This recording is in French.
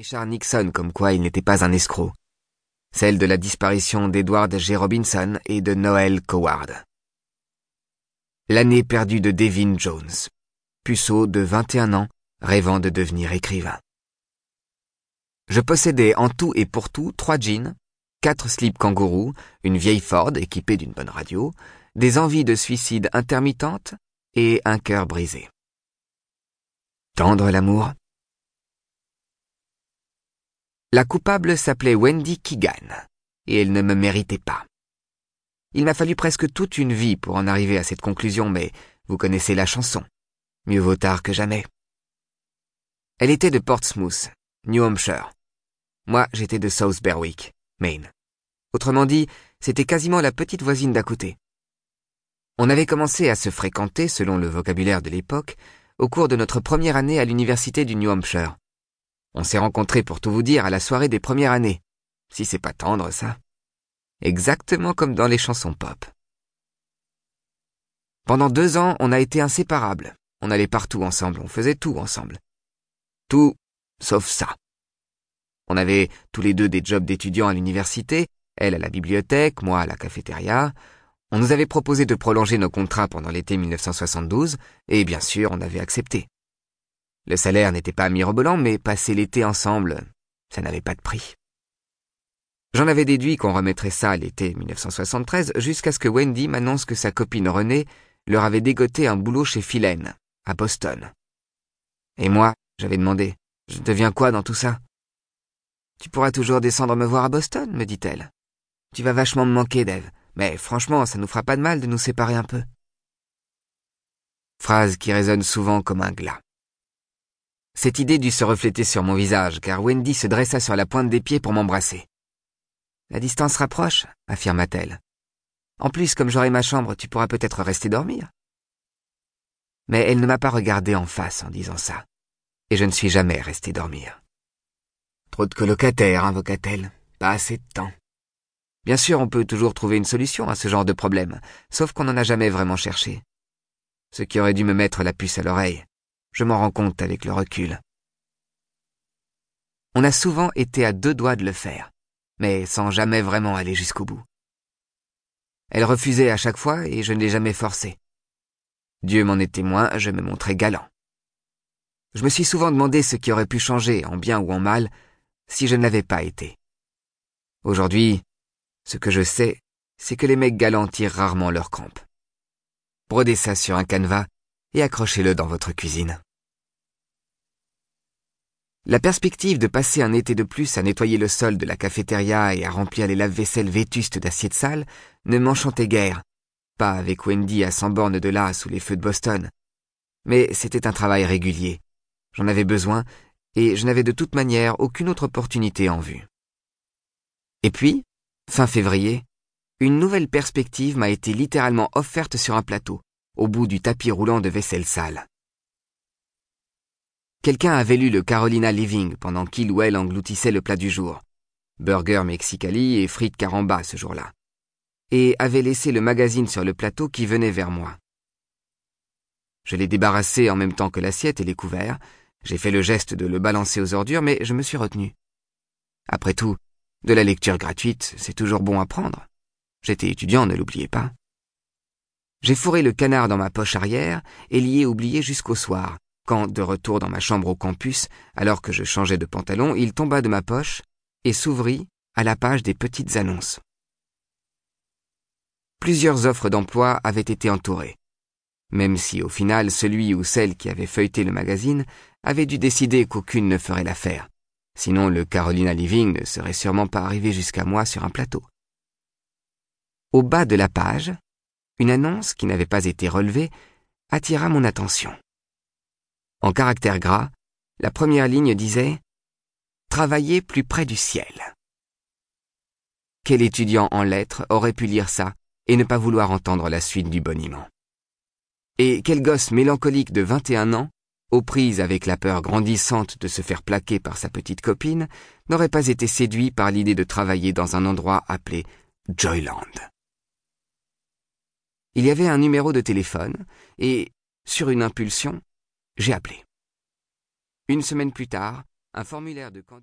Richard Nixon comme quoi il n'était pas un escroc. Celle de la disparition d'Edward G. Robinson et de Noel Coward. L'année perdue de Devin Jones, puceau de 21 ans, rêvant de devenir écrivain. Je possédais en tout et pour tout trois jeans, quatre slips kangourous, une vieille Ford équipée d'une bonne radio, des envies de suicide intermittentes et un cœur brisé. Tendre l'amour La coupable s'appelait Wendy Keegan, et elle ne me méritait pas. Il m'a fallu presque toute une vie pour en arriver à cette conclusion, mais vous connaissez la chanson. Mieux vaut tard que jamais. Elle était de Portsmouth, New Hampshire. Moi, j'étais de South Berwick, Maine. Autrement dit, c'était quasiment la petite voisine d'à côté. On avait commencé à se fréquenter, selon le vocabulaire de l'époque, au cours de notre première année à l'université du New Hampshire. On s'est rencontrés, pour tout vous dire, à la soirée des premières années. Si c'est pas tendre, ça. Exactement comme dans les chansons pop. Pendant deux ans, on a été inséparables. On allait partout ensemble, on faisait tout ensemble. Tout, sauf ça. On avait tous les deux des jobs d'étudiants à l'université, elle à la bibliothèque, moi à la cafétéria, on nous avait proposé de prolonger nos contrats pendant l'été 1972, et bien sûr, on avait accepté. Le salaire n'était pas mirobolant, mais passer l'été ensemble, ça n'avait pas de prix. J'en avais déduit qu'on remettrait ça l'été 1973 jusqu'à ce que Wendy m'annonce que sa copine Renée leur avait dégoté un boulot chez Philène, à Boston. Et moi, j'avais demandé, je deviens quoi dans tout ça Tu pourras toujours descendre me voir à Boston, me dit-elle. Tu vas vachement me manquer, Dave. Mais franchement, ça nous fera pas de mal de nous séparer un peu. Phrase qui résonne souvent comme un glas. Cette idée dut se refléter sur mon visage, car Wendy se dressa sur la pointe des pieds pour m'embrasser. La distance rapproche, affirma-t-elle. En plus, comme j'aurai ma chambre, tu pourras peut-être rester dormir. Mais elle ne m'a pas regardé en face en disant ça, et je ne suis jamais resté dormir. Trop de colocataires, invoqua-t-elle, pas assez de temps. Bien sûr, on peut toujours trouver une solution à ce genre de problème, sauf qu'on n'en a jamais vraiment cherché. Ce qui aurait dû me mettre la puce à l'oreille. Je m'en rends compte avec le recul. On a souvent été à deux doigts de le faire, mais sans jamais vraiment aller jusqu'au bout. Elle refusait à chaque fois et je ne l'ai jamais forcée. Dieu m'en est témoin, je me montrais galant. Je me suis souvent demandé ce qui aurait pu changer, en bien ou en mal, si je ne l'avais pas été. Aujourd'hui, ce que je sais, c'est que les mecs galants tirent rarement leurs crampes. Brodez ça sur un canevas et accrochez-le dans votre cuisine. La perspective de passer un été de plus à nettoyer le sol de la cafétéria et à remplir les lave-vaisselle vétustes d'assiettes sales ne m'enchantait guère, pas avec Wendy à cent bornes de là sous les feux de Boston. Mais c'était un travail régulier. J'en avais besoin et je n'avais de toute manière aucune autre opportunité en vue. Et puis, Fin février, une nouvelle perspective m'a été littéralement offerte sur un plateau, au bout du tapis roulant de vaisselle sale. Quelqu'un avait lu le Carolina Living pendant qu'il ou elle engloutissait le plat du jour. Burger Mexicali et frites caramba ce jour-là. Et avait laissé le magazine sur le plateau qui venait vers moi. Je l'ai débarrassé en même temps que l'assiette et les couverts. J'ai fait le geste de le balancer aux ordures, mais je me suis retenu. Après tout, de la lecture gratuite, c'est toujours bon à prendre. J'étais étudiant, ne l'oubliez pas. J'ai fourré le canard dans ma poche arrière et l'y ai oublié jusqu'au soir, quand, de retour dans ma chambre au campus, alors que je changeais de pantalon, il tomba de ma poche et s'ouvrit à la page des petites annonces. Plusieurs offres d'emploi avaient été entourées, même si au final celui ou celle qui avait feuilleté le magazine avait dû décider qu'aucune ne ferait l'affaire, Sinon, le Carolina Living ne serait sûrement pas arrivé jusqu'à moi sur un plateau. Au bas de la page, une annonce qui n'avait pas été relevée attira mon attention. En caractère gras, la première ligne disait Travailler plus près du ciel. Quel étudiant en lettres aurait pu lire ça et ne pas vouloir entendre la suite du boniment? Et quel gosse mélancolique de 21 ans aux prises avec la peur grandissante de se faire plaquer par sa petite copine, n'aurait pas été séduit par l'idée de travailler dans un endroit appelé Joyland. Il y avait un numéro de téléphone, et, sur une impulsion, j'ai appelé. Une semaine plus tard, un formulaire de candidature